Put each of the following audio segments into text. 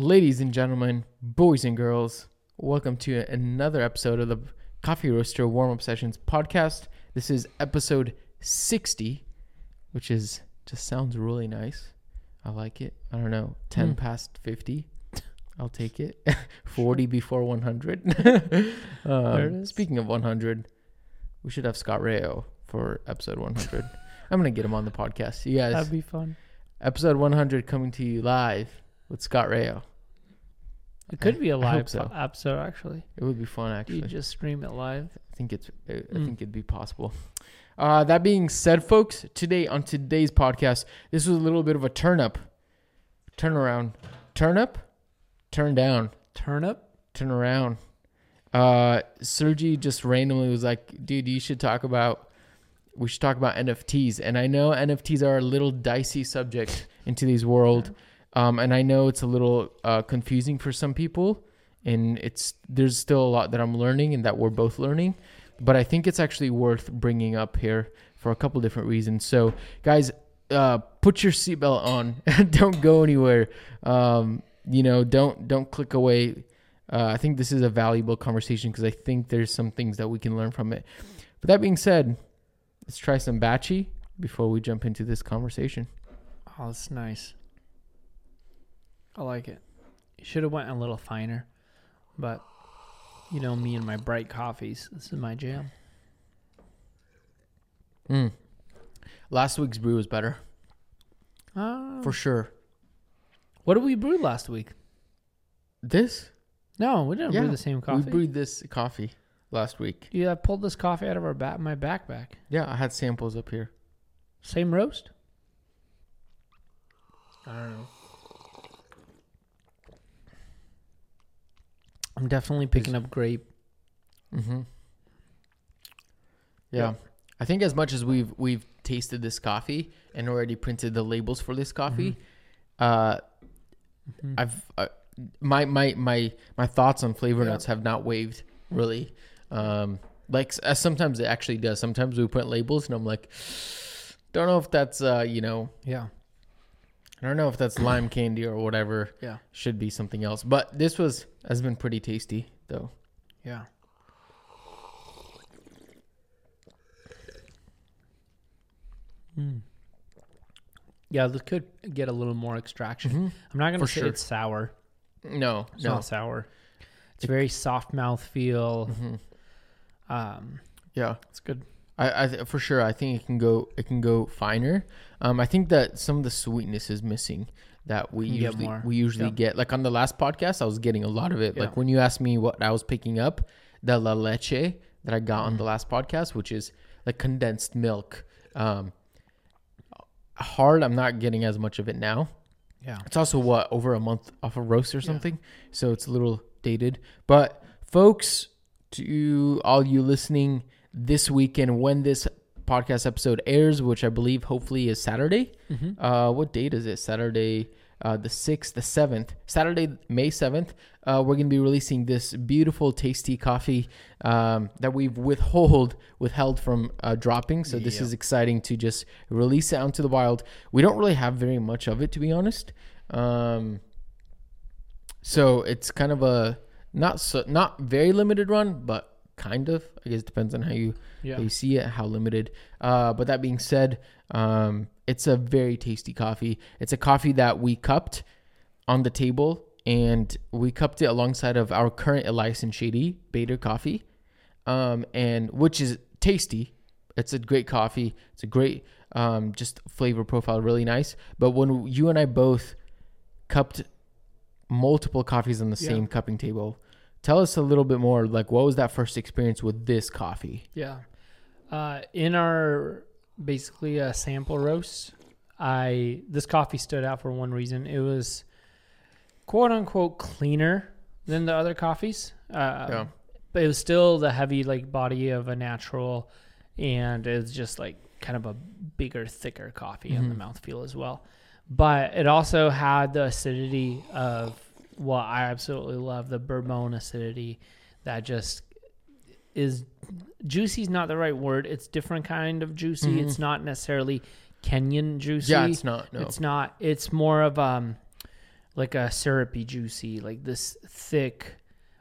Ladies and gentlemen, boys and girls, welcome to another episode of the Coffee Roaster Warm Up Sessions podcast. This is episode 60, which is just sounds really nice. I like it. I don't know, 10 Mm. past 50. I'll take it. 40 before 100. um, There it is. Speaking of 100, we should have Scott Rao for episode 100. I'm going to get him on the podcast. You guys, That'd be fun. episode 100 coming to you live with Scott Rao. It could be a live so. po- episode actually. It would be fun, actually. You just stream it live. I think it's. I I Mm. think it'd be possible. Uh, that being said, folks, today on today's podcast, this was a little bit of a turn up, turn around, turn up, turn down, turn up, turn around. Uh, Sergi just randomly was like, "Dude, you should talk about." We should talk about NFTs, and I know NFTs are a little dicey subject in today's world, um, and I know it's a little uh, confusing for some people, and it's there's still a lot that I'm learning and that we're both learning, but I think it's actually worth bringing up here for a couple different reasons. So, guys, uh, put your seatbelt on, don't go anywhere. Um, you know, don't don't click away. Uh, I think this is a valuable conversation because I think there's some things that we can learn from it. But that being said, let's try some batchy before we jump into this conversation. Oh, that's nice. I like it. Should have went a little finer, but you know me and my bright coffees. This is my jam. Mm. Last week's brew was better Oh. for sure. what did we brew last week? This No, we didn't Yeah, brew the same coffee. we brewed this coffee last week. yeah, I pulled this coffee out of our back, my backpack. Yeah, I had samples up here. Same roast. I don't know. I'm definitely picking up grape. Mm-hmm. Yeah. I think as much as we've we've tasted this coffee and already printed the labels for this coffee, uh, Mhm. I've uh, my my my my thoughts on flavor Yeah. notes have not waived really. Um, like uh, sometimes it actually does. Sometimes we print labels and I'm like, don't know if that's uh you know Yeah. I don't know if that's lime candy or whatever. Yeah. Should be something else. But this was has been pretty tasty though. Yeah. Mm. Yeah, this could get a little more extraction. I'm not gonna For say sure. it's sour. No, It's no. not sour. It's a very soft mouth feel. Mhm. Um, Yeah. it's good. I, I th- for sure I think it can go it can go finer. Um, I think that some of the sweetness is missing that we You usually we usually Yeah. get. Like on the last podcast, I was getting a lot of it. Yeah. Like when you asked me what I was picking up, the la leche that I got on Mm-hmm. the last podcast, which is like condensed milk. Um, hard. I'm not getting as much of it now. Yeah. It's also what over a month off a roast or something, so it's a little dated. But folks, to all you listening this weekend when this podcast episode airs, which I believe hopefully is Saturday. Mm-hmm. Uh, what date is it? Saturday, uh, the sixth, the seventh. Saturday, May seventh. Uh, we're gonna be releasing this beautiful, tasty coffee um, that we've withhold withheld from uh, dropping. So this Yep. is exciting to just release it out into the wild. We don't really have very much of it, to be honest. Um, so it's kind of a not so not very limited run, but kind of. I guess it depends on how you Yeah. how you see it, how limited. Uh, but that being said, um, it's a very tasty coffee. It's a coffee that we cupped on the table, and we cupped it alongside of our current Elias and Shady Bayter coffee, um, and which is tasty. It's a great coffee. It's a great um, just flavor profile, really nice. But when you and I both cupped multiple coffees on the Yeah. same cupping table, tell us a little bit more. Like, what was that first experience with this coffee? Yeah. Uh, in our basically a sample roast, I this coffee stood out for one reason. It was quote unquote cleaner than the other coffees. Uh, Yeah. But it was still the heavy like body of a natural, and it's just like kind of a bigger, thicker coffee on the Mhm. mouthfeel as well. But it also had the acidity of what I absolutely love, the bourbon acidity that just is juicy is not the right word. It's different kind of juicy. Mhm. It's not necessarily Kenyan juicy. Yeah, it's not. No. It's not. It's more of um like a syrupy juicy, like this thick,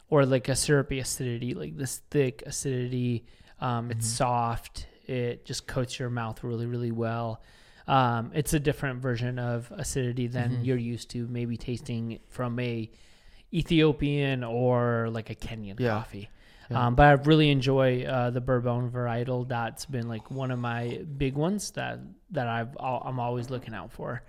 or like a syrupy acidity, like this thick acidity. Um, It's soft. It just coats your mouth really, really well. Um, it's a different version of acidity than Mhm. you're used to, maybe tasting from a Ethiopian or like a Kenyan Yeah. coffee. Yeah. Um, but I really enjoy uh, the bourbon varietal. That's been like one of my big ones that that I've I'm always looking out for.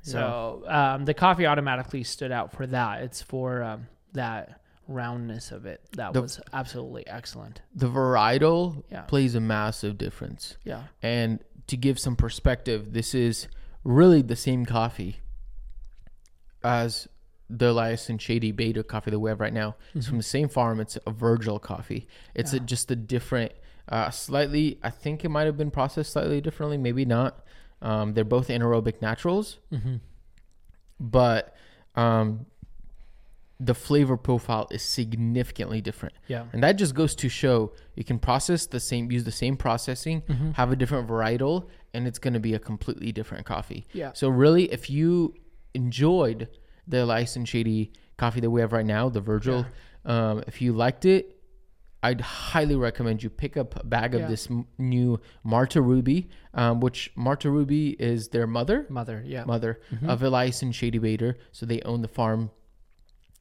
So um, the coffee automatically stood out for that. It's for um, that roundness of it. That The- was absolutely excellent. The varietal Yeah. plays a massive difference. Yeah. And to give some perspective, this is really the same coffee as the Elias and Shady Bayter coffee that we have right now. It's from the same farm. It's a Vergel coffee. It's a, just a different, uh, slightly. I think it might have been processed slightly differently. Maybe not. Um, they're both anaerobic naturals, Mm-hmm. but um, the flavor profile is significantly different. Yeah. And that just goes to show you can process the same, use the same processing, Mm-hmm. have a different varietal, and it's going to be a completely different coffee. Yeah. So really, if you enjoyed the Elias and Shady coffee that we have right now, the Vergel, um, if you liked it, I'd highly recommend you pick up a bag of Yeah. this m- new Marta Ruby, um, which Marta Ruby is their mother, Mother. Yeah. mother Mhm. of Elias and Shady Bayter. So they own the farm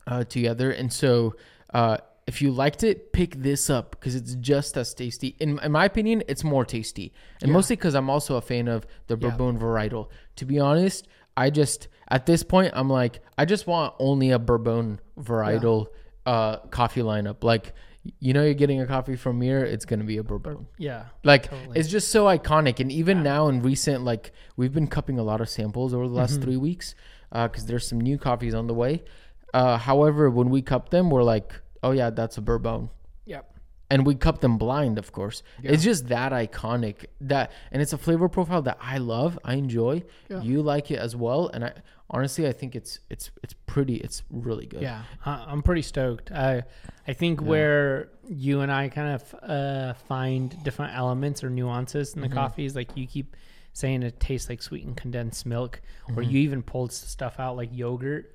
uh, together. And so uh, if you liked it, pick this up because it's just as tasty. In, in my opinion, it's more tasty. And Yeah. mostly because I'm also a fan of the Yeah. Bourbon varietal. To be honest, I just, at this point, I'm like, I just want only a Bourbon varietal uh, coffee lineup. Like, you know, you're getting a coffee from here, it's going to be a Bourbon. Yeah. Like Totally. it's just so iconic, and even Yeah. now in recent, like we've been cupping a lot of samples over the last Mm-hmm. three weeks, because there's some new coffees on the way. Uh, however, when we cup them, we're like, oh yeah, that's a bourbon, Yep. and we cup them blind, of course. Yeah. It's just that iconic that, and it's a flavor profile that I love, I enjoy. Yeah. You like it as well, and I honestly, I think it's it's it's pretty, it's really good. Yeah, I'm pretty stoked. I I think Yeah. where you and I kind of uh, find different elements or nuances in the Mhm. coffee is like you keep saying it tastes like sweetened condensed milk, or Mhm. you even pulled stuff out like yogurt.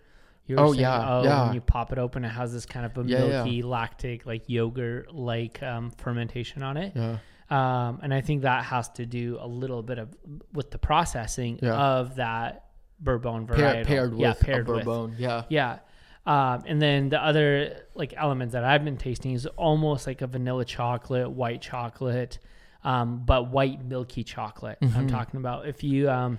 You were Oh, saying, yeah, oh, yeah. when you pop it open, it has this kind of a Yeah, yeah. milky, lactic, like yogurt like um, fermentation on it. yeah, Um, and I think that has to do a little bit of with the processing Yeah. of that bourbon Pair, varietal. paired with yeah, paired with. bourbon. Yeah, Yeah. Um, and then the other like elements that I've been tasting is almost like a vanilla chocolate, white chocolate, um, but white milky chocolate. I'm Mhm. talking about if you um,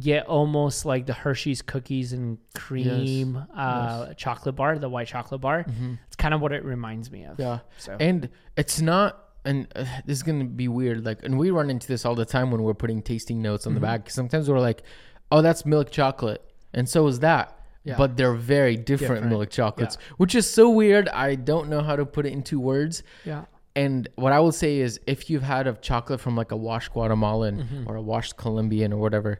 get almost like the Hershey's cookies and cream uh, chocolate bar, the white chocolate bar. hmm It's kind of what it reminds me of. yeah. So And it's not, and uh, this is gonna be weird. Like, and we run into this all the time when we're putting tasting notes on the Mhm. back. Sometimes we're like, "Oh, that's milk chocolate," and so is that. Yeah. But they're very different, Different. milk chocolates, which is so weird. I don't know how to put it into words. yeah, And what I will say is, if you've had a chocolate from like a washed Guatemalan Mhm. or a washed Colombian or whatever,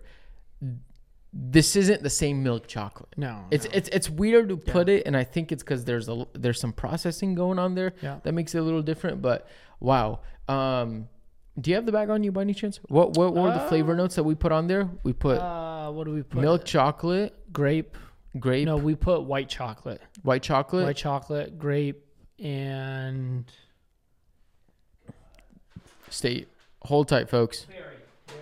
this isn't the same milk chocolate. no, It's no. it's it's weird to Yeah. put it, and I think it's because there's a there's some processing going on there yeah. that makes it a little different. But wow, um, do you have the bag on you by any chance? What what, were the flavor Uh, notes that we put on there? We put Uh, what do we put? milk chocolate, grape. grape, No, we put white chocolate. white chocolate. white chocolate, grape, and Stay hold tight, folks,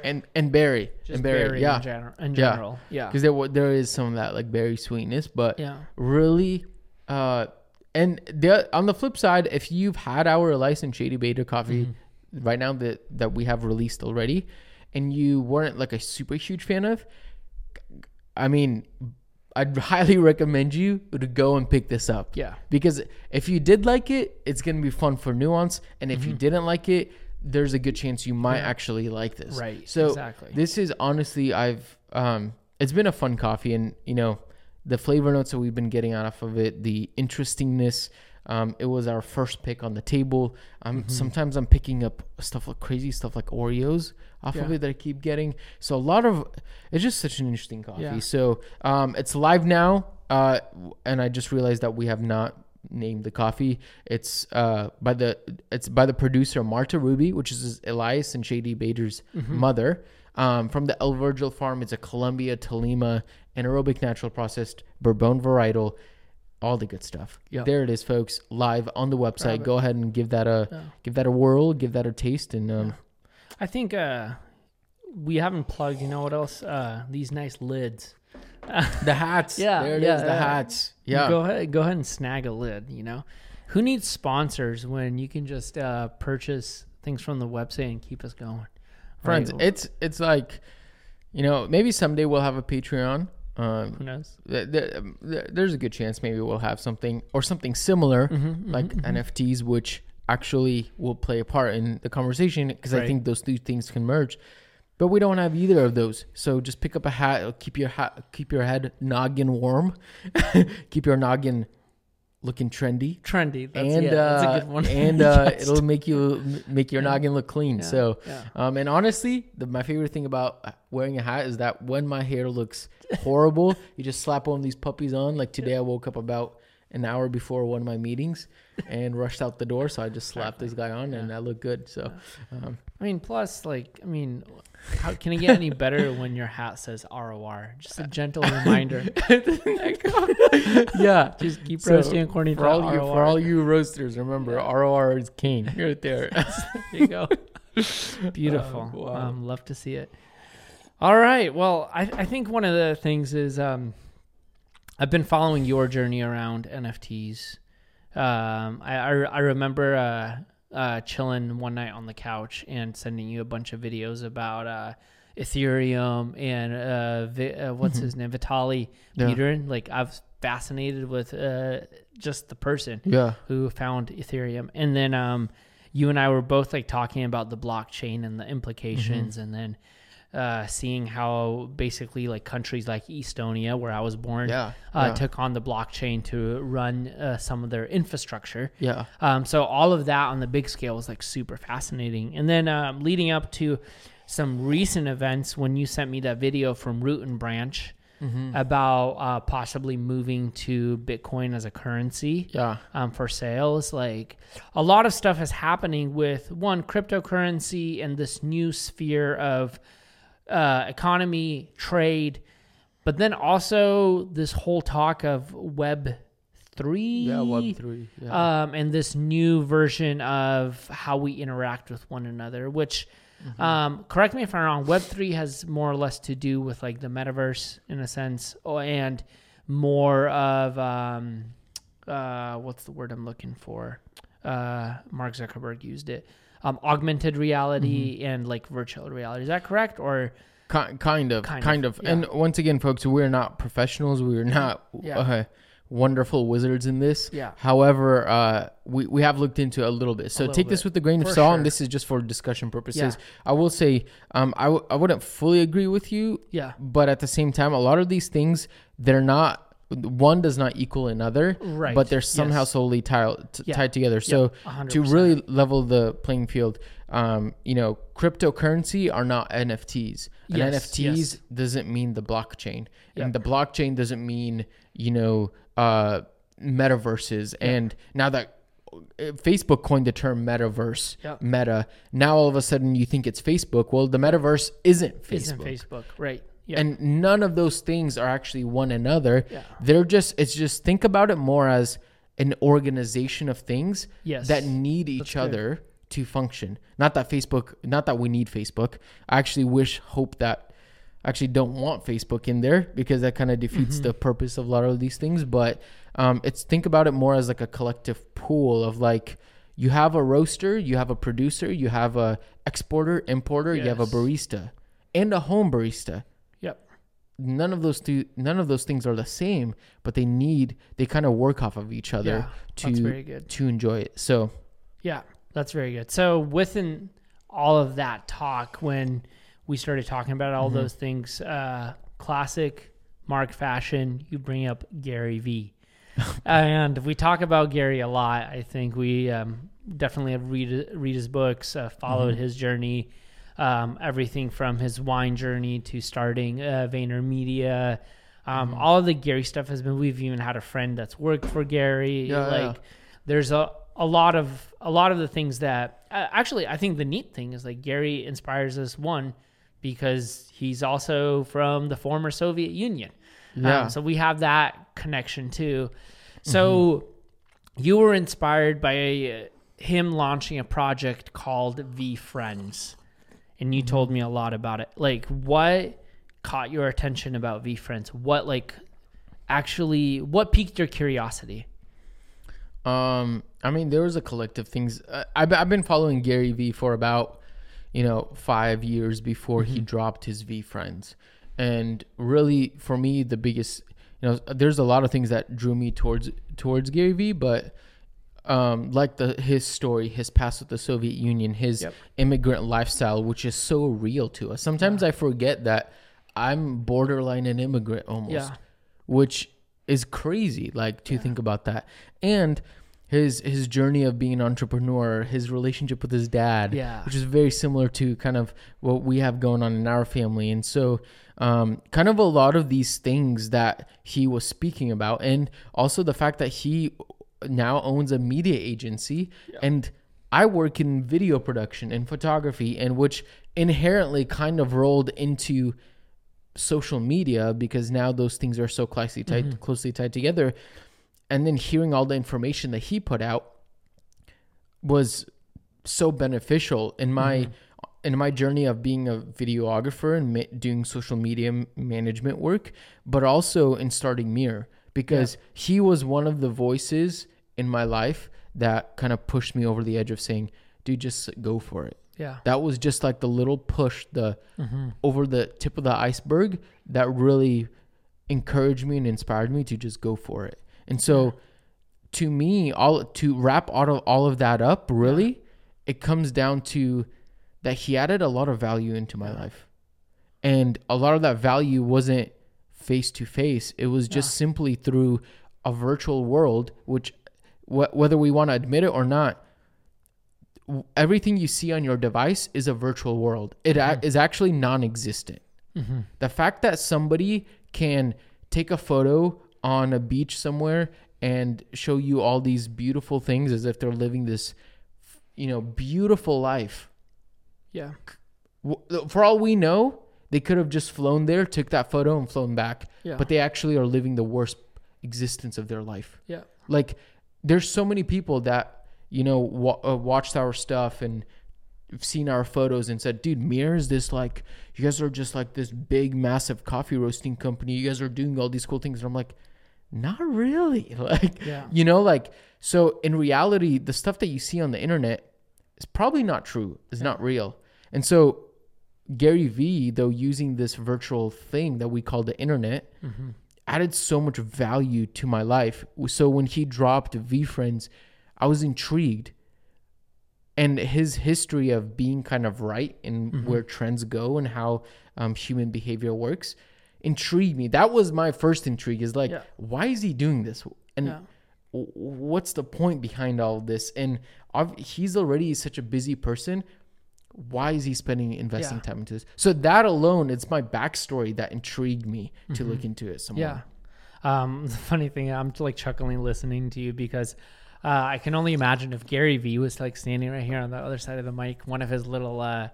and and berry just and berry, berry yeah, in, gener- in general. Yeah. because there there is some of that like berry sweetness, but Yeah. really, uh, and the on the flip side, if you've had our licensed Shady Bayter coffee. Mhm. right now that that we have released already and you weren't like a super huge fan of i mean i'd highly recommend you to go and pick this up Yeah. because if you did like it it's going to be fun for nuance and if you Mhm. didn't like it there's a good chance you might Yeah. actually like this Right. so exactly. this is honestly i've um it's been a fun coffee and you know the flavor notes that we've been getting off of it the interestingness um, it was our first pick on the table. Um, Mhm. Sometimes I'm picking up stuff like crazy stuff like Oreos off of it that I keep getting. So a lot of it's just such an interesting coffee. Yeah. So um, it's live now, uh, and I just realized that we have not named the coffee. It's uh, by the it's by the producer Marta Ruby, which is Elias and Shady Bayter's Mhm. mother. Um, from the El Vergel farm, it's a Colombia Tolima anaerobic natural processed bourbon varietal. All the good stuff. Yeah. There it is, folks. Live on the website. Go ahead and give that a Yeah. give that a whirl. Give that a taste. And um, I think uh, we haven't plugged. You know what else? Uh, these nice lids. The hats. Yeah, there it yeah, is, The yeah. hats. Yeah. Go ahead. Go ahead and snag a lid. You know, who needs sponsors when you can just uh, purchase things from the website and keep us going? friends Right? it's it's like you know maybe someday we'll have a patreon um who knows? th- th- um, th- there's a good chance maybe we'll have something or something similar Mm-hmm, like nfts which actually will play a part in the conversation because i think those two things can merge but we don't have either of those so just pick up a hat keep your hat keep your head noggin warm keep your noggin looking trendy Trendy. That's, and yeah, that's uh, a good one. and uh, Yes. it'll make you make your noggin look clean Yeah, so yeah. um, and honestly, the, my favorite thing about wearing a hat is that when my hair looks horrible, you just slap one of these puppies on. Like today, I woke up about an hour before one of my meetings and rushed out the door, so I just slapped this guy on, and I looked good. So, um, I mean, plus, like, I mean, how can it get any better when your hat says ROR? Just a gentle reminder. yeah, Just keep So, roasting according for to all you for all you roasters, remember ROR is king right there. There you go. Beautiful. Uh, wow. um, love to see it. All right. Well, I, I think one of the things is um, I've been following your journey around NFTs. Um, I, I, I remember uh, uh, chilling one night on the couch and sending you a bunch of videos about uh, Ethereum and uh, Vi- uh, what's his name, Vitalik Yeah. Buterin. Like I was fascinated with uh, just the person yeah, who found Ethereum. And then um, you and I were both like talking about the blockchain and the implications, Mm-hmm. and then uh, seeing how basically like countries like Estonia, where I was born, yeah, uh, yeah. took on the blockchain to run uh, some of their infrastructure. yeah. Um, so all of that on the big scale was like super fascinating. And then um, leading up to some recent events, when you sent me that video from Root and Branch Mm-hmm. about uh, possibly moving to Bitcoin as a currency Yeah. um, for sales. Like a lot of stuff is happening with one cryptocurrency and this new sphere of uh, economy, trade, but then also this whole talk of Web three. Yeah, Web three. Yeah. Um, and this new version of how we interact with one another, which, Mm-hmm. um, correct me if I'm wrong, Web3 has more or less to do with like the metaverse in a sense, or, and more of, um, uh, what's the word I'm looking for? Uh, Mark Zuckerberg used it. Um, augmented reality Mm-hmm. and like virtual reality. Is that correct? Or Ki- kind of, Kind kind, of, of. yeah. And once again, folks, we're not professionals. We're not Yeah. uh, wonderful wizards in this. Yeah. However, uh, we we have looked into a little bit. So little take this with a grain of For salt. sure. And this is just for discussion purposes. Yeah. I will say, um, I w- I wouldn't fully agree with you, yeah, but at the same time, a lot of these things they're not. One does not equal another, Right. but they're somehow Yes. solely tied t- Yeah. tied together. So to really level the playing field, um, you know, cryptocurrency are not NFTs. And Yes, NFTs yes. doesn't mean the blockchain, Yeah. and the blockchain doesn't mean you know uh, metaverses. And now that uh, Facebook coined the term metaverse, Yeah. meta, now all of a sudden you think it's Facebook. Well, the metaverse isn't Facebook. isn't Facebook right? Yeah, And none of those things are actually one another. Yeah. They're just it's just think about it more as an organization of things Yes. that need each good. other to function. Not that Facebook, not that we need Facebook. I actually wish, hope that I actually don't want Facebook in there because that kind of defeats Mm-hmm. the purpose of a lot of these things. But um, it's think about it more as like a collective pool of like you have a roaster, you have a producer, you have a exporter, importer, you have a barista, and a home barista. None of those two none of those things are the same but they need they kind of work off of each other Yeah, to to enjoy it so Yeah, that's very good. So within all of that talk, when we started talking about all those things, uh, classic Mark fashion, you bring up Gary Vee and we talk about Gary a lot. I think we um, definitely have read read his books, uh, followed his journey, um, everything from his wine journey to starting uh, Vayner Media. Um, All of the Gary stuff has been. We've even had a friend that's worked for Gary. Yeah, like yeah. there's a a lot of a lot of the things that uh, actually I think the neat thing is like Gary inspires us one because he's also from the former Soviet Union. Yeah. Um, so we have that connection too. So you were inspired by uh, him launching a project called VeeFriends, and you told me a lot about it. Like, what caught your attention about VeeFriends? What like actually what piqued your curiosity? Um, I mean, there was a collective things. Uh, I've I've been following Gary Vee for about, you know, five years before he dropped his VeeFriends, and really for me the biggest, you know, there's a lot of things that drew me towards towards Gary Vee, but um, like the his story, his past with the Soviet Union, his Yep. immigrant lifestyle, which is so real to us. Sometimes I forget that I'm borderline an immigrant almost Yeah. which is crazy like to think about that and his his journey of being an entrepreneur his relationship with his dad Yeah. which is very similar to kind of what we have going on in our family and so um, kind of a lot of these things that he was speaking about and also the fact that he now owns a media agency and I work in video production and photography and which inherently kind of rolled into social media because now those things are so closely tied mm-hmm. closely tied together. And then hearing all the information that he put out was so beneficial in my mm-hmm. in my journey of being a videographer and ma- doing social media m- management work but also in starting mirror because he was one of the voices in my life that kind of pushed me over the edge of saying dude just go for it. Yeah. that was just like the little push the mm-hmm. over the tip of the iceberg that really encouraged me and inspired me to just go for it. And so to me all to wrap all of, all of that up really it comes down to that he added a lot of value into my life. And a lot of that value wasn't face to face. It was just simply through a virtual world which wh- whether we want to admit it or not w- everything you see on your device is a virtual world. It a- mm-hmm. is actually non-existent. Mm-hmm. The fact that somebody can take a photo on a beach somewhere and show you all these beautiful things as if they're living this you know beautiful life. Yeah. For all we know they could have just flown there took that photo and flown back. Yeah. but they actually are living the worst existence of their life. Yeah. like there's so many people that you know wa- uh, watched our stuff and seen our photos and said dude mirror is this like you guys are just like this big massive coffee roasting company. You guys are doing all these cool things. And i'm like not really. Like Yeah. you know like so in reality the stuff that you see on the internet is probably not true. It's not real. And so gary vee though using this virtual thing that we call the internet added so much value to my life. So when he dropped VeeFriends i was intrigued. And his history of being kind of right in where trends go and how um, human behavior works intrigued me. That was my first intrigue is like Yeah. why is he doing this? And Yeah. what's the point behind all this? And ob- he's already such a busy person why is he spending investing Yeah. time into this so that alone it's my backstory that intrigued me to look into it some Yeah. more Um, the funny thing, I'm like chuckling listening to you because uh, I can only imagine if Gary Vee was like standing right here on the other side of the mic, one of his little uh,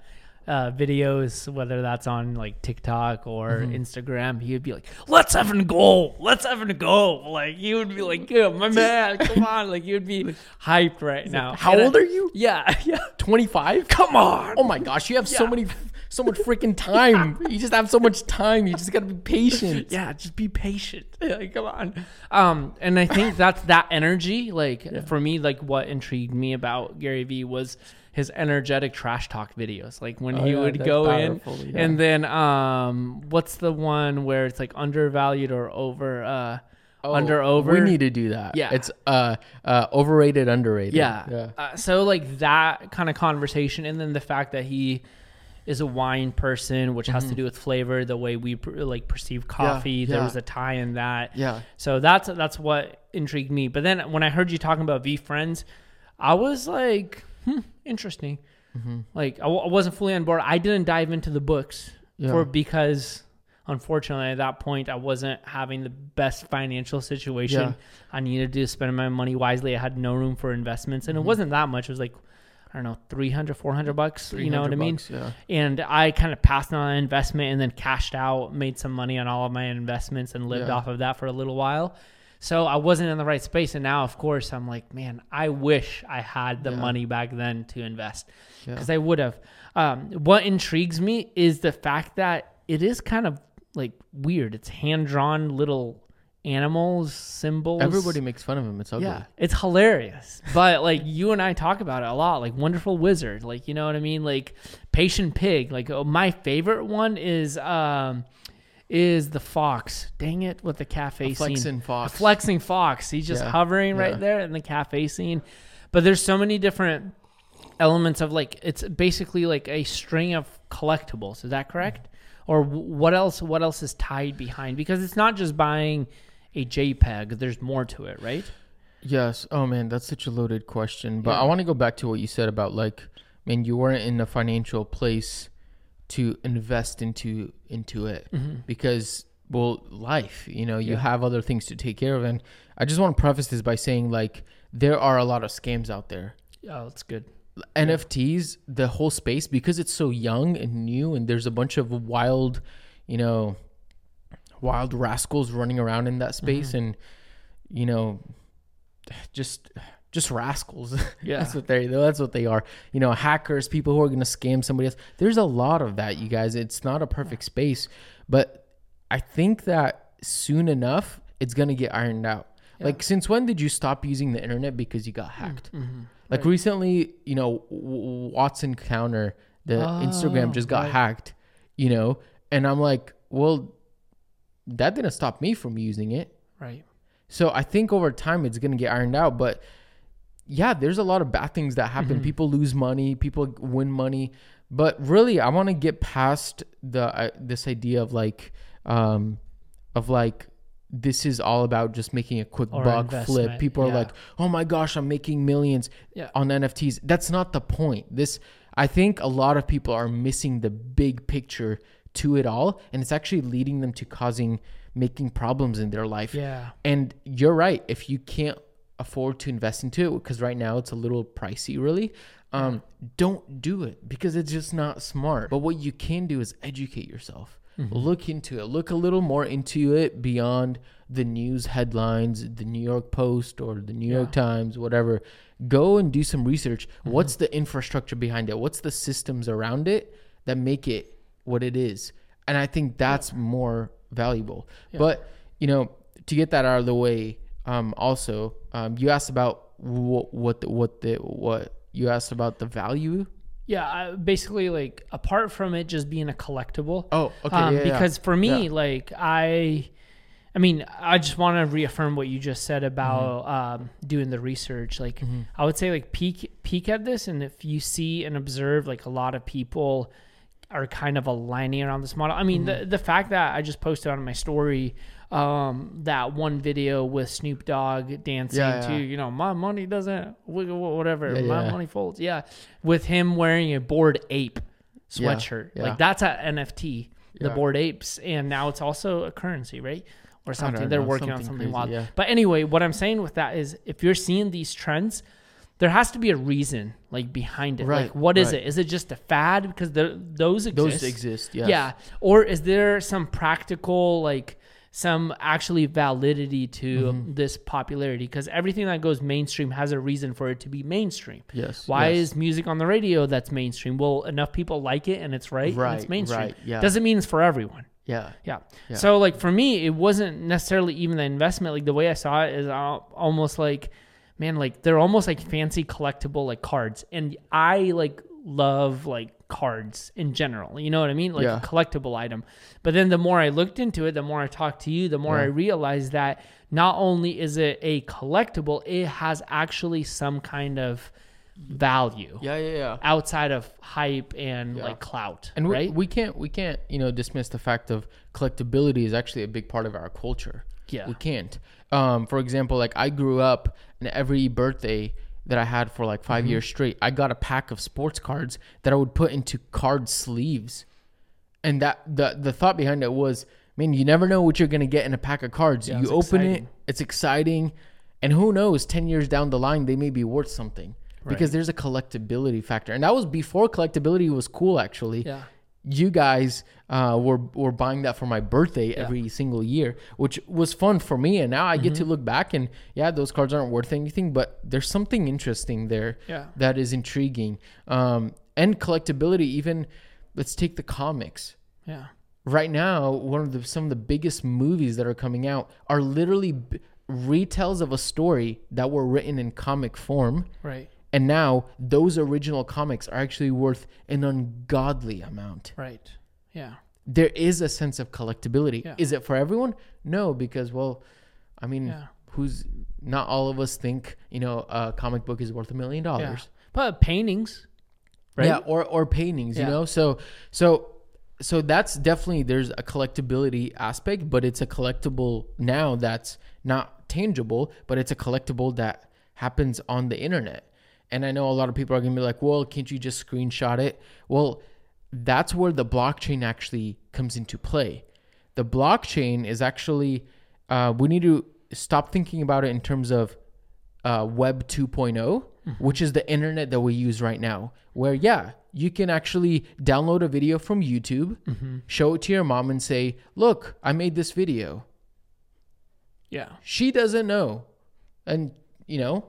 uh, videos, whether that's on like TikTok or Mm-hmm. Instagram, he would be like, "Let's have a go, let's have a go." Like he would be like, "Yeah, my man, come on!" Like he would be hyped right now. how And I- old are you Yeah, yeah. 25 Come on. oh my gosh you have so Yeah. many so much freaking time you just have so much time you just gotta be patient yeah just be patient like, come on um and i think that's that energy like for me like what intrigued me about gary vee was his energetic trash talk videos like when Oh, he yeah, would go powerful, in yeah. and then um what's the one where it's like undervalued or over uh under over Oh, we need to do that Yeah. it's uh uh overrated underrated yeah. yeah Uh, so like that kind of conversation, and then the fact that he is a wine person, which has to do with flavor, the way we like perceive coffee. There Mm-hmm. yeah. was a tie in that. Yeah. So that's that's what intrigued me. But then when I heard you talking about VeeFriends, I was like, hmm, interesting. Mm-hmm. Like I, w- I wasn't fully on board. I didn't dive into the books Yeah. for because unfortunately at that point I wasn't having the best financial situation. Yeah. I needed to spend my money wisely. I had no room for investments, and it wasn't that much. It was like I don't know, 300, 400 bucks. You know what I mean? Yeah. And I kind of passed on an investment and then cashed out, made some money on all of my investments and lived Yeah. off of that for a little while. So I wasn't in the right space. And now, of course, I'm like, man, I wish I had the Yeah. money back then to invest Yeah. because I would have. Um, what intrigues me is the fact that it is kind of like weird. It's hand drawn little animals, symbols. Everybody makes fun of him. It's ugly. Yeah, it's hilarious. But like you and I talk about it a lot, like Wonderful Wizard, like you know what I mean, like Patient Pig. Like oh, my favorite one is um is the fox. Dang it, with the cafe A scene. flexing fox. A flexing fox. He's just Yeah, hovering yeah. right there in the cafe scene. But there's so many different elements of like it's basically like a string of collectibles. Is that correct? Or what else? What else is tied behind? Because it's not just buying a JPEG. There's more to it, right? Yes. Oh man, that's such a loaded question. But Yeah. I want to go back to what you said about like, man, you weren't in a financial place to invest into into it because well, life. You know, you Yeah. have other things to take care of, and I just want to preface this by saying like there are a lot of scams out there. yeah that's good. NFTs, the whole space, because it's so young and new, and there's a bunch of wild, you know, wild rascals running around in that space, Mm-hmm. and you know, just just rascals. Yeah. that's what they that's what they are. You know, hackers, people who are gonna scam somebody else. There's a lot of that, you guys. It's not a perfect space, but I think that soon enough it's gonna get ironed out. Like, since when did you stop using the internet because you got hacked? Mm-hmm. Like recently, you know, W- Watson Counter, the Instagram Oh, just got right. hacked, you know, and I'm like, well, that didn't stop me from using it. Right. So I think over time it's gonna get ironed out. But yeah, there's a lot of bad things that happen. Mm-hmm. People lose money, people win money. But really, I want to get past the uh, this idea of like, um, of like. This is all about just making a quick Or buck flip. People are like, "Oh my gosh, I'm making millions Yeah. on NFTs." That's not the point. This, I think, a lot of people are missing the big picture to it all, and it's actually leading them to causing making problems in their life. Yeah. And you're right. If you can't afford to invest into it, because right now it's a little pricey, really, um, don't do it because it's just not smart. But what you can do is educate yourself. Look into it. Look a little more into it beyond the news headlines, the New York Post or the New York Times, whatever. Go and do some research. What's the infrastructure behind it? What's the systems around it that make it what it is? And I think that's more valuable. But you know, to get that out of the way, um, also, um, you asked about what what the, what the what you asked about the value. Yeah. I, basically, like apart from it just being a collectible. Oh, okay, Um, yeah, yeah. because for me, Yeah. like I, I mean, I just want to reaffirm what you just said about Mm-hmm. um, doing the research. Like, I would say, like peek peek at this, and if you see and observe, like a lot of people are kind of aligning around this model. I mean, Mm-hmm. the the fact that I just posted on my story um that one video with Snoop Dogg dancing Yeah, to you know my money doesn't wiggle whatever Yeah, my yeah. money folds yeah with him wearing a Bored Ape sweatshirt yeah. like that's a NFT the Yeah. Bored Apes and now it's also a currency right or something they're know, working on something something crazy, wild yeah. but anyway what i'm saying with that is if you're seeing these trends there has to be a reason like behind it Right, like what is right. it is it just a fad because there, those exist Those exist. Yes. yeah or is there some practical like some actually validity to Mm-hmm. this popularity because everything that goes mainstream has a reason for it to be mainstream Yes. why yes. is music on the radio that's mainstream? Well, enough people like it and it's right, and Right, it's mainstream. right, yeah. Doesn't mean it's for everyone. Yeah. Yeah. Yeah. So like for me, it wasn't necessarily even the investment. Like the way I saw it is almost like, man, like they're almost like fancy collectible like cards, and I like love like cards in general. You know what I mean? Like Yeah. a collectible item. But then the more I looked into it, the more I talked to you, the more Yeah. I realized that not only is it a collectible, it has actually some kind of value Yeah. Yeah. Yeah. outside of hype and Yeah. like clout. And we, right? we can't we can't you know dismiss the fact of collectability is actually a big part of our culture. Yeah. we can't. Um, for example, like I grew up, and every birthday that I had for like 5 Mm-hmm. years straight, I got a pack of sports cards that I would put into card sleeves, and that the the thought behind it was, man, you never know what you're gonna get in a pack of cards. Yeah, you open exciting. it, it's exciting, and who knows, ten years down the line, they may be worth something. because there's a collectability factor, and that was before collectability was cool. Actually, Yeah. You guys uh, were were buying that for my birthday Yeah. every single year, which was fun for me. And now I get Mm-hmm. to look back and yeah, those cards aren't worth anything, but there's something interesting there Yeah. that is intriguing. Um, and collectability, even let's take the comics. Yeah. Right now, one of the some of the biggest movies that are coming out are literally b- retells of a story that were written in comic form. Right. And now those original comics are actually worth an ungodly amount Right. Yeah. there is a sense of collectability. Yeah. Is it for everyone? No, because well, I mean, Yeah. who's not all of us think you know a comic book is worth a million Yeah. dollars. But paintings. Right. Yeah, or or paintings, you know. So so so that's definitely there's a collectability aspect, but it's a collectible now that's not tangible, but it's a collectible that happens on the internet. And I know a lot of people are gonna be like, well, can't you just screenshot it? Well, that's where the blockchain actually comes into play. The blockchain is actually uh, we need to stop thinking about it in terms of uh, Web 2.0, which is the internet that we use right now, where, yeah, you can actually download a video from YouTube, show it to your mom, and say, Look, I made this video. Yeah. She doesn't know. And, you know,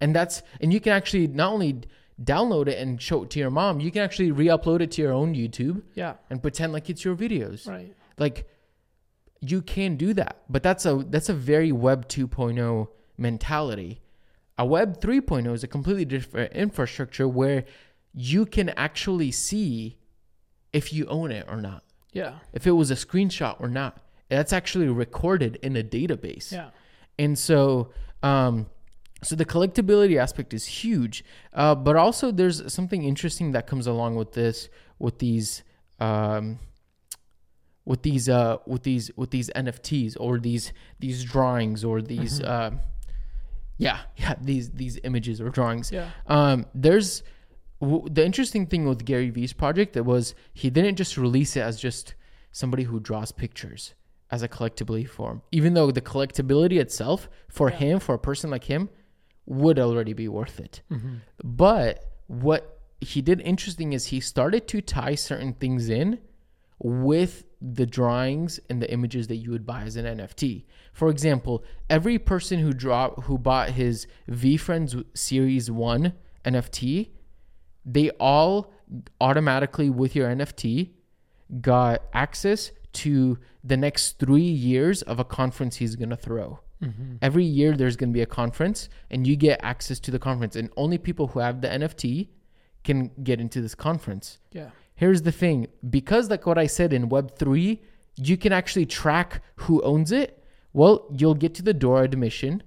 and that's, and you can actually not only download it and show it to your mom, you can actually re upload it to your own YouTube Yeah. and pretend like it's your videos Right. like you can do that but that's a that's a very web 2.0 mentality a web 3.0 is a completely different infrastructure where you can actually see if you own it or not Yeah. if it was a screenshot or not that's actually recorded in a database Yeah. and so um so the collectability aspect is huge uh, but also there's something interesting that comes along with this with these um with these uh with these with these nfts or these these drawings or these uh, yeah yeah these these images or drawings. Yeah. um, there's w- the interesting thing with Gary Vee's project that was he didn't just release it as just somebody who draws pictures as a collectibility form, even though the collectability itself for him, for a person like him, would already be worth it. Mm-hmm. But what he did interesting is he started to tie certain things in with the drawings and the images that you would buy as an NFT. For example, every person who draw who bought his VeeFriends Series 1 NFT, they all automatically with your NFT got access to the next 3 years of a conference he's going to throw. Mm-hmm. Every year there's going to be a conference and you get access to the conference and only people who have the NFT can get into this conference Yeah. here's the thing because like what i said in web3 you can actually track who owns it well you'll get to the door admission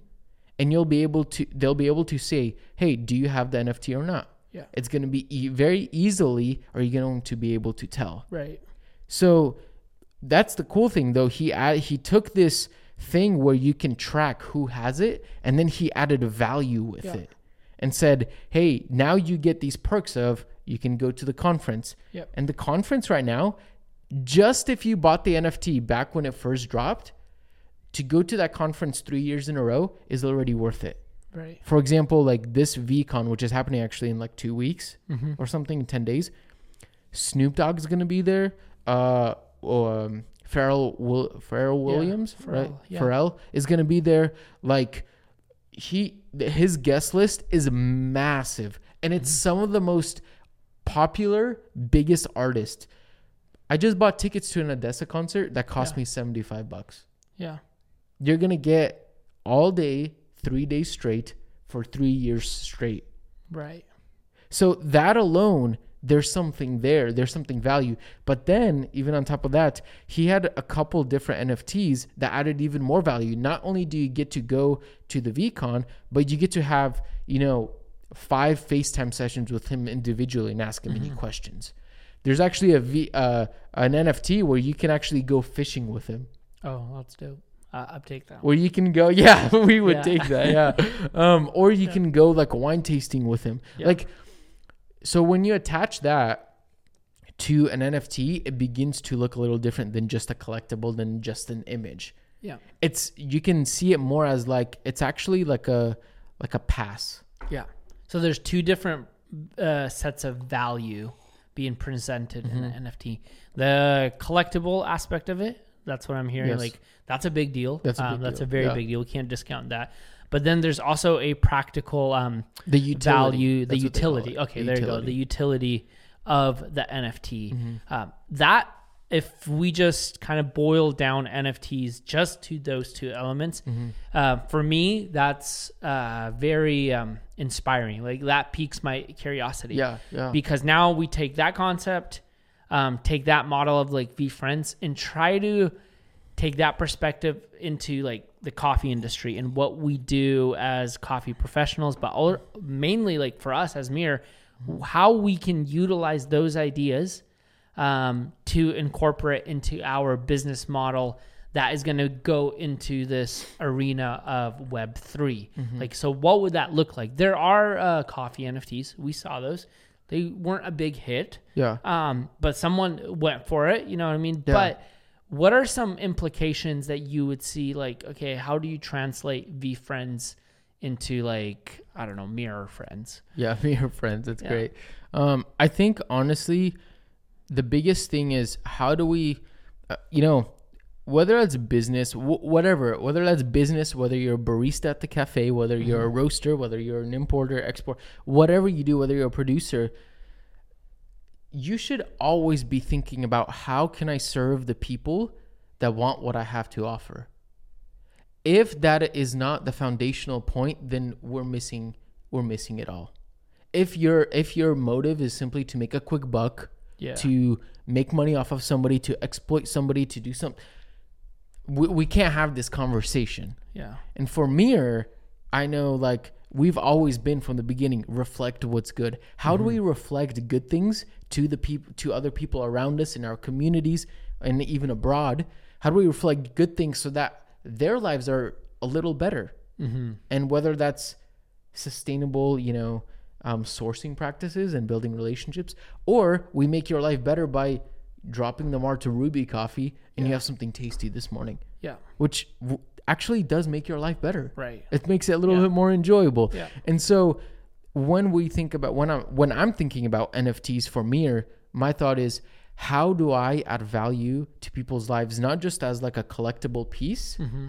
and you'll be able to they'll be able to say hey do you have the nft or not Yeah. it's going to be e- very easily are you going to be able to tell Right. so that's the cool thing though he add, he took this thing where you can track who has it and then he added a value with Yeah. it and said hey now you get these perks of you can go to the conference Yep. and the conference right now just if you bought the nft back when it first dropped to go to that conference three years in a row is already worth it Right. for example like this VeeCon which is happening actually in like two weeks Mm-hmm. or something in 10 days snoop dogg dogg's gonna be there uh um Pharrell, Will, Pharrell Williams, right? Pharrell, yeah. Pharrell is gonna be there. Like he, his guest list is massive, and it's Mm-hmm. some of the most popular, biggest artists. I just bought tickets to an ODESZA concert that cost Yeah. me seventy five bucks. Yeah. You're gonna get all day, three days straight for three years straight. Right. So that alone, there's something there. There's something value. But then, even on top of that, he had a couple different NFTs that added even more value. Not only do you get to go to the VeeCon, but you get to have, you know, five FaceTime sessions with him individually and ask him any questions. There's actually a V, uh, an NFT where you can actually go fishing with him. Oh, that's dope. Uh, I'll take that. One. Where you can go, yeah, we would Yeah. take that, yeah. Um, or you can go like wine tasting with him. Yeah. Like, so when you attach that to an NFT, it begins to look a little different than just a collectible, than just an image. Yeah. It's you can see it more as like it's actually like a like a pass. Yeah. So there's two different uh, sets of value being presented in Mm-hmm. an NFT. The collectible aspect of it, that's what I'm hearing. Yes. Like that's a big deal. That's a Um, big that's deal. a very Yeah. big deal. We can't discount that. But then there's also a practical um, The utility. value, the That's utility. Okay, The there you go. The utility of the NFT. Mm-hmm. Um, that if we just kind of boil down NFTs just to those two elements, Mm-hmm. uh, for me, that's uh, very um, inspiring. Like that piques my curiosity. Yeah, yeah. Because now we take that concept, um, take that model of like VeeFriends, and try to take that perspective into like the coffee industry and what we do as coffee professionals, but all, mainly like for us as Mir, how we can utilize those ideas um, to incorporate into our business model that is going to go into this arena of Web 3. Like, so what would that look like? There are uh, coffee NFTs. We saw those. They weren't a big hit, yeah. um, but someone went for it. You know what I mean? Yeah. But what are some implications that you would see? Like, okay, how do you translate VeeFriends into like I don't know mirror friends? Yeah, mirror friends. It's Yeah. great. Um, I think honestly, the biggest thing is how do we, uh, you know, whether that's business, w- whatever, whether that's business, whether you're a barista at the cafe, whether you're a roaster, whether you're an importer, export, whatever you do, whether you're a producer, you should always be thinking about how can I serve the people that want what I have to offer. If that is not the foundational point, then we're missing we're missing it all. If your if your motive is simply to make a quick buck, Yeah. to make money off of somebody, to exploit somebody, to do something, we, we can't have this conversation. Yeah. And for Mir, I know like we've always been from the beginning reflect what's good. How do we reflect good things to the people to other people around us in our communities and even abroad? How do we reflect good things so that their lives are a little better? Mm-hmm. And whether that's sustainable, you know, um, sourcing practices and building relationships, or we make your life better by dropping the Mar to Ruby coffee and you have something tasty this morning Yeah. which w- actually does make your life better. Right. It makes it a little Yeah. bit more enjoyable. Yeah. And so when we think about when I'm when I'm thinking about NFTs for Mir, my thought is how do I add value to people's lives not just as like a collectible piece, Mm-hmm.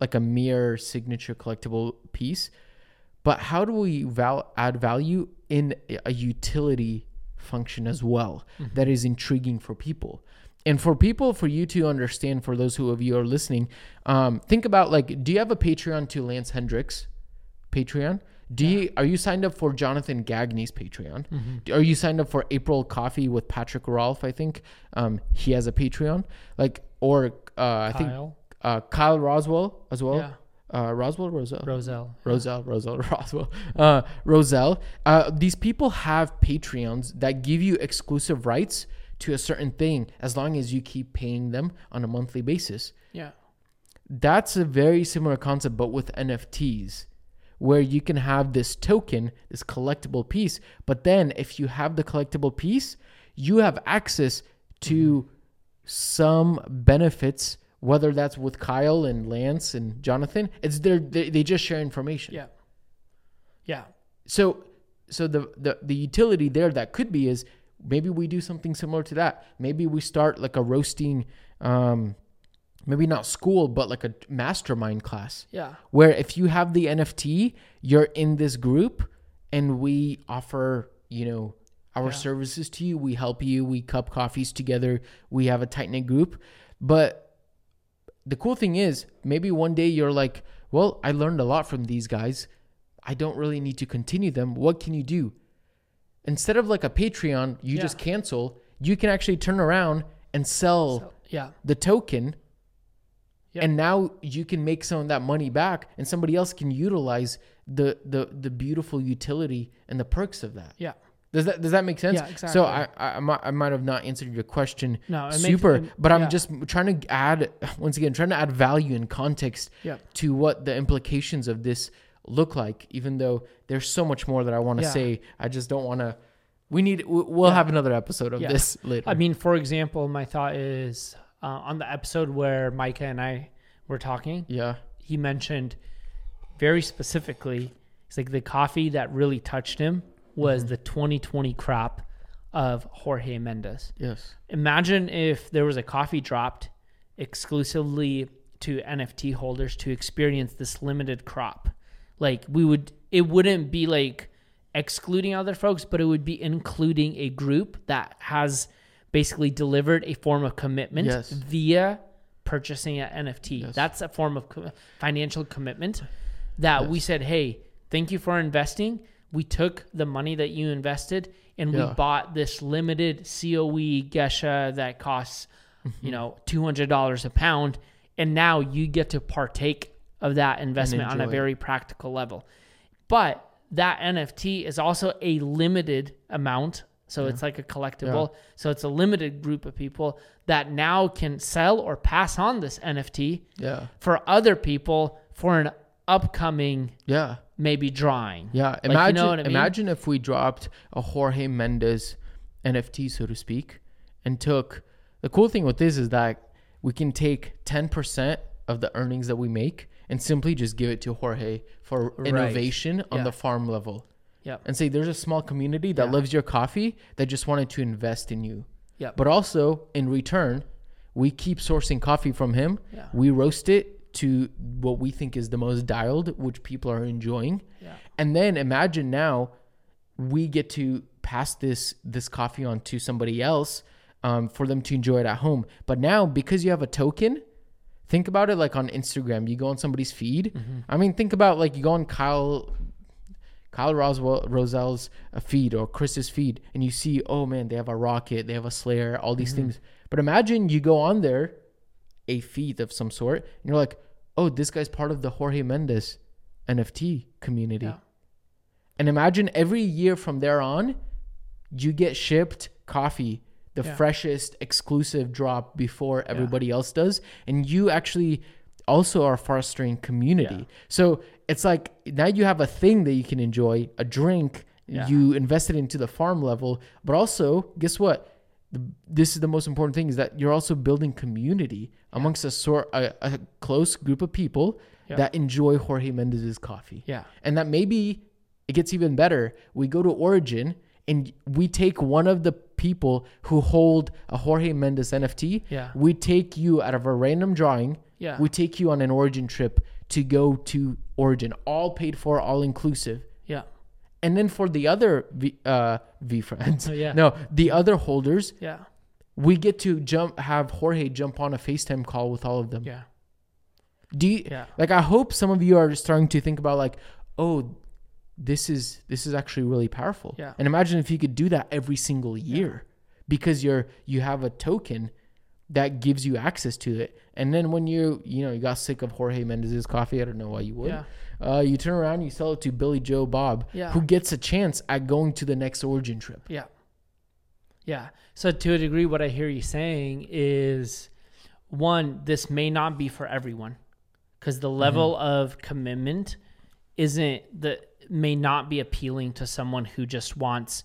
like a Mir signature collectible piece, but how do we val- add value in a utility function as well that is intriguing for people and for people for you to understand for those who of you are listening um, think about like do you have a patreon to Lance Hedrick? Patreon? Do you are you signed up for jonathan gagne's patreon? Are you signed up for april coffee with Patrik Rolf i think? Um, he has a patreon. Like or uh, i think Kyle. uh, kyle roswell as well? Yeah. uh, Roswell, Roselle, Roselle. Roselle, Roselle, Roswell, uh, Roselle. Uh, these people have Patreons that give you exclusive rights to a certain thing as long as you keep paying them on a monthly basis. Yeah. That's a very similar concept, but with NFTs, where you can have this token, this collectible piece, but then if you have the collectible piece, you have access to mm-hmm. some benefits whether that's with Kyle and Lance and Jonathan, it's their they, they just share information. Yeah. Yeah. So so the, the the utility there that could be is maybe we do something similar to that. Maybe we start like a roasting um maybe not school but like a mastermind class Yeah. where if you have the NFT, you're in this group and we offer, you know, our Yeah. services to you. We help you. We cup coffees together. We have a tight knit group. But the cool thing is, maybe one day you're like, well, I learned a lot from these guys. I don't really need to continue them. What can you do? Instead of like a Patreon, you Yeah. just cancel. You can actually turn around and sell So, yeah. the token Yep. and now you can make some of that money back and somebody else can utilize the the the beautiful utility and the perks of that Yeah. does that does that make sense Yeah, exactly. so i i, I, might, have not answered your question No, makes- super it- but i'm yeah. just trying to add once again trying to add value and context Yeah. to what the implications of this look like even though there's so much more that i want to Yeah. say i just don't want to we need we- we'll Yeah. have another episode of Yeah. this later I mean, for example, my thought is uh, on the episode where Micah and I were talking, yeah he mentioned very specifically It's like the coffee that really touched him was the 2020 crop of Jorge Mendes. Yes. Imagine if there was a coffee dropped exclusively to NFT holders to experience this limited crop. Like we would it wouldn't be like excluding other folks, but it would be including a group that has basically delivered a form of commitment Yes. via purchasing an NFT. Yes. That's a form of co- financial commitment that we said, "Hey, thank you for investing. We took the money that you invested and we bought this limited COE Gesha that costs, mm-hmm. you know, $200 a pound and now you get to partake of that investment on a enjoy it. very practical level." But that NFT is also a limited amount. So it's like a collectible. So it's a limited group of people that now can sell or pass on this NFT Yeah. for other people for an upcoming Yeah. maybe drawing. Yeah. you Imagine know what I mean? imagine if we dropped a Jorge Mendes NFT, so to speak, and took the cool thing with this is that we can take 10% of the earnings that we make and simply just give it to Jorge for Right. innovation on Yeah. the farm level. Yep. And say there's a small community that Yeah. loves your coffee that just wanted to invest in you. Yep. But also in return, we keep sourcing coffee from him. Yeah. We roast it to what we think is the most dialed, which people are enjoying. Yeah. And then imagine now we get to pass this this coffee on to somebody else um, for them to enjoy it at home. But now because you have a token, think about it like on Instagram. You go on somebody's feed. Mm-hmm. I mean, think about like you go on Kyle Kyle Roswell Roselle's uh, feed or Chris's feed, and you see, oh man, they have a rocket, they have a Slayer, all Mm-hmm. these things. But imagine you go on there, a feed of some sort, and you're like, oh, this guy's part of the Jorge Mendes NFT community. Yeah. And imagine every year from there on, you get shipped coffee, the Yeah. freshest exclusive drop before everybody else does. And you actually also are fostering community. Yeah. So it's like now you have a thing that you can enjoy, a drink. Yeah. You invested into the farm level, but also guess what? This is the most important thing is that you're also building community amongst a sort a, a close group of people Yeah. that enjoy Jorge Mendez's coffee Yeah. and that maybe it gets even better. We go to Origin and we take one of the people who hold a Jorge Mendes NFT. Yeah. We take you out of a random drawing. Yeah. We take you on an Origin trip to go to Origin, all paid for, all inclusive. Yeah. And then for the other V, uh, VeeFriends, Oh, yeah. no, the other holders, Yeah. we get to jump, have Jorge jump on a FaceTime call with all of them. Yeah. Do you, Yeah. like I hope some of you are starting to think about like, oh, this is this is actually really powerful. Yeah. And imagine if you could do that every single year because you're you have a token that gives you access to it. And then when you you know you got sick of Jorge Mendez's coffee, I don't know why you would. Yeah. Uh, you turn around, you sell it to Billy Joe Bob, Yeah. who gets a chance at going to the next origin trip. Yeah. Yeah. So to a degree, what I hear you saying is one, this may not be for everyone because the level of commitment isn't the may not be appealing to someone who just wants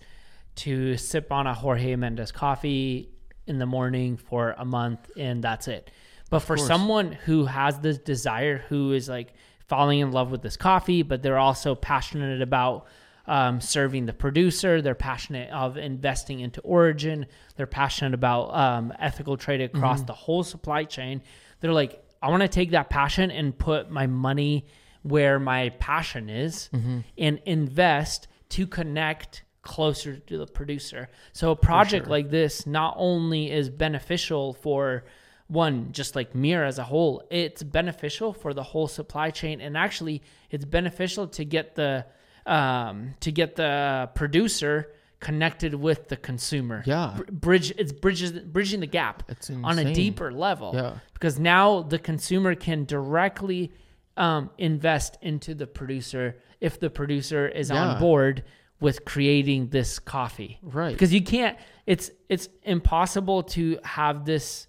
to sip on a Jorge Mendes coffee in the morning for a month and that's it. But for course. someone who has this desire, who is like falling in love with this coffee, but they're also passionate about um, serving the producer, they're passionate of investing into Origin, they're passionate about um, ethical trade across the whole supply chain. They're like, I want to take that passion and put my money where my passion is and invest to connect closer to the producer. So a project like this not only is beneficial for one just like Mir as a whole, it's beneficial for the whole supply chain and actually it's beneficial to get the um to get the producer connected with the consumer. Yeah. Br- bridge it's bridges bridging the gap on a deeper level Yeah. because now the consumer can directly um, invest into the producer if the producer is Yeah. on board with creating this coffee Right. because you can't it's it's impossible to have this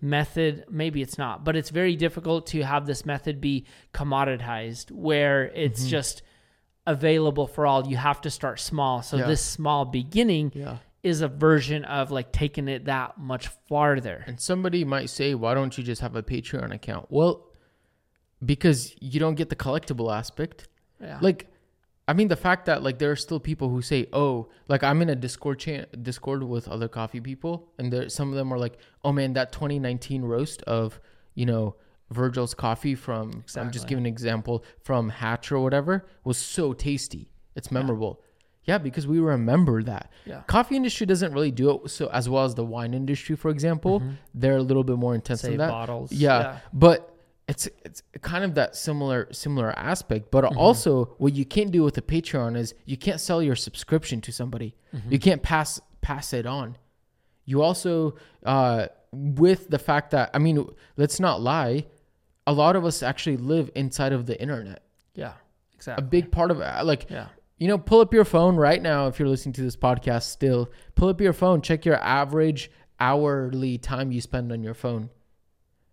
method maybe it's not but it's very difficult to have this method be commoditized where it's Mm-hmm. just available for all you have to start small so Yeah. this small beginning Yeah. is a version of like taking it that much farther And somebody might say, why don't you just have a Patreon account? Well, because you don't get the collectible aspect. yeah Like, I mean, the fact that like there are still people who say, "Oh, like I'm in a Discord chain, Discord with other coffee people, and there some of them are like, "Oh man, that 2019 roast of you know Vergel's coffee from I'm just giving an example from Hatch or whatever was so tasty. It's memorable." Yeah, because we remember that. Yeah. Coffee industry doesn't really do it so as well as the wine industry, for example. Mm-hmm. They're a little bit more intense Save in that. bottles. Yeah, but it's it's kind of that similar similar aspect. But mm-hmm. also, what you can't do with a Patreon is you can't sell your subscription to somebody. Mm-hmm. You can't pass pass it on. You also, uh, with the fact that I mean, let's not lie, a lot of us actually live inside of the internet. Yeah. Exactly a big part of it, like Yeah. you know, pull up your phone right now if you're listening to this podcast still. Pull up your phone, check your average hourly time you spend on your phone.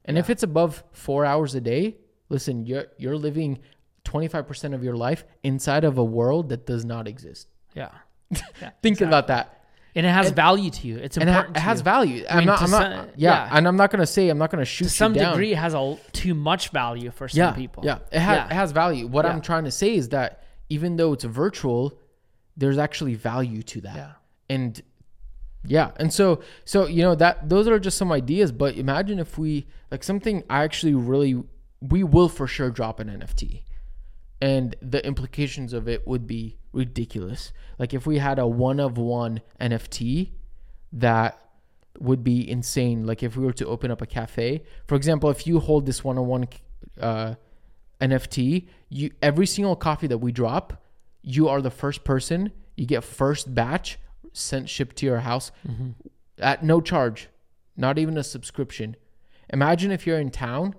And if it's above 4 hours a day, listen, you're you're living 25% of your life inside of a world that does not exist. Yeah. yeah. Think about that. And it has And- value to you. It's And it, ha- important. it has value. I'm mean, not, I'm not some- yeah, yeah. and I'm not going to say I'm not going to shoot To some degree, it has a too much value for some yeah, people. Yeah, it, ha- Yeah. it has value. What Yeah. I'm trying to say is that even though it's virtual, there's actually value to that. Yeah. And yeah, and so so you know that those are just some ideas. But imagine if we like something I actually really we will for sure drop an NFT, and the implications of it would be ridiculous. Like if we had a one of one NFT that would be insane. Like if we were to open up a cafe, for example, if you hold this one on one uh, NFT, you every single coffee that we drop, you are the first person. You get first batch sent shipped to your house mm-hmm. at no charge, not even a subscription. Imagine if you're in town,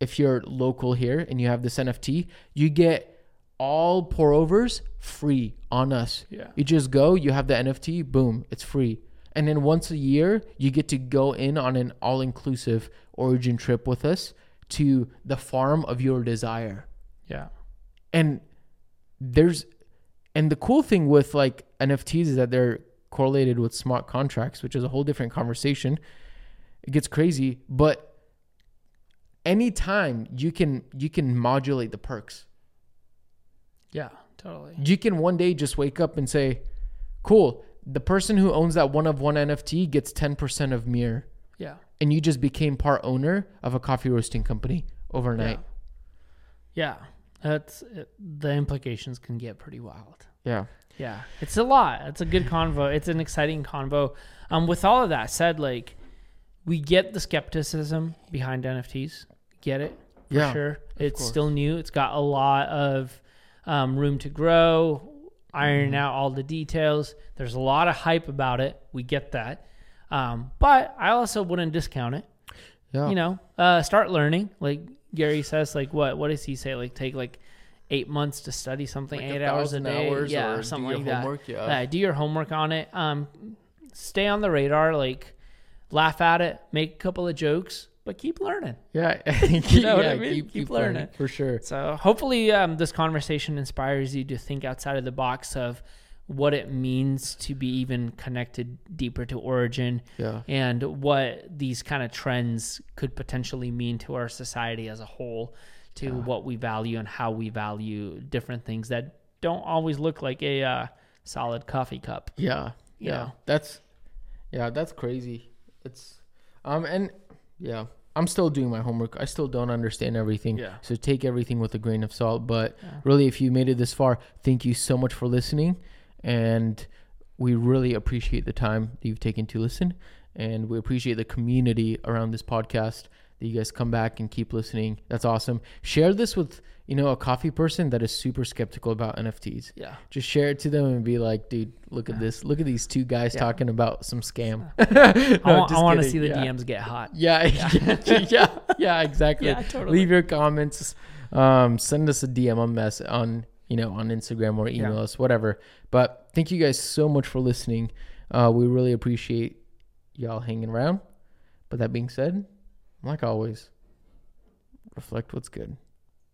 if you're local here and you have this NFT, you get all pour overs free on us. Yeah. You just go, you have the NFT, boom, it's free. And then once a year, you get to go in on an all inclusive origin trip with us to the farm of your desire. Yeah. And there's, and the cool thing with like NFTs is that they're correlated with smart contracts, which is a whole different conversation. It gets crazy, but anytime you can you can modulate the perks. Yeah. Totally. You can one day just wake up and say, "Cool, the person who owns that one of one NFT gets 10% of Mir." Yeah. And you just became part owner of a coffee roasting company overnight. Yeah. That's the implications can get pretty wild. Yeah. Yeah, it's a lot. It's a good convo. It's an exciting convo. Um, with all of that said, like we get the skepticism behind NFTs. Get it for Yeah, sure. It's course. still new. It's got a lot of um, room to grow. Iron Mm-hmm. out all the details. There's a lot of hype about it. We get that. Um, but I also wouldn't discount it. Yeah. You know, uh, start learning. Like Gary says, like what? What does he say? Like take like eight months to study something, Like eight hours a day, hours yeah, or or something do like your that. homework, yeah. Yeah, do your homework on it. Um, stay on the radar. Like, laugh at it, make a couple of jokes, but keep learning. Yeah. You know what Yeah, I mean? Keep learning. for sure. So hopefully, um, this conversation inspires you to think outside of the box of what it means to be even connected deeper to origin Yeah. and what these kind of trends could potentially mean to our society as a whole, to what we value and how we value different things that don't always look like a uh, solid coffee cup. Yeah. Yeah. know? That's yeah, that's crazy. It's um and yeah, I'm still doing my homework. I still don't understand everything. Yeah. So take everything with a grain of salt, but really if you made it this far, thank you so much for listening and we really appreciate the time that you've taken to listen and we appreciate the community around this podcast that you guys come back and keep listening. That's awesome. Share this with, you know, a coffee person that is super skeptical about NFTs Yeah. just share it to them and be like, dude, look at this. Look at these two guys Yeah. talking about some scam. I, No, want, I want to see the yeah. DMs get hot. Yeah, yeah, yeah, yeah, exactly. Yeah, totally. Leave your comments. Um, send us a DM on mess on you know on Instagram or email Yeah. us, whatever. But thank you guys so much for listening. Uh, we really appreciate y'all hanging around. But that being said, like always, reflect what's good.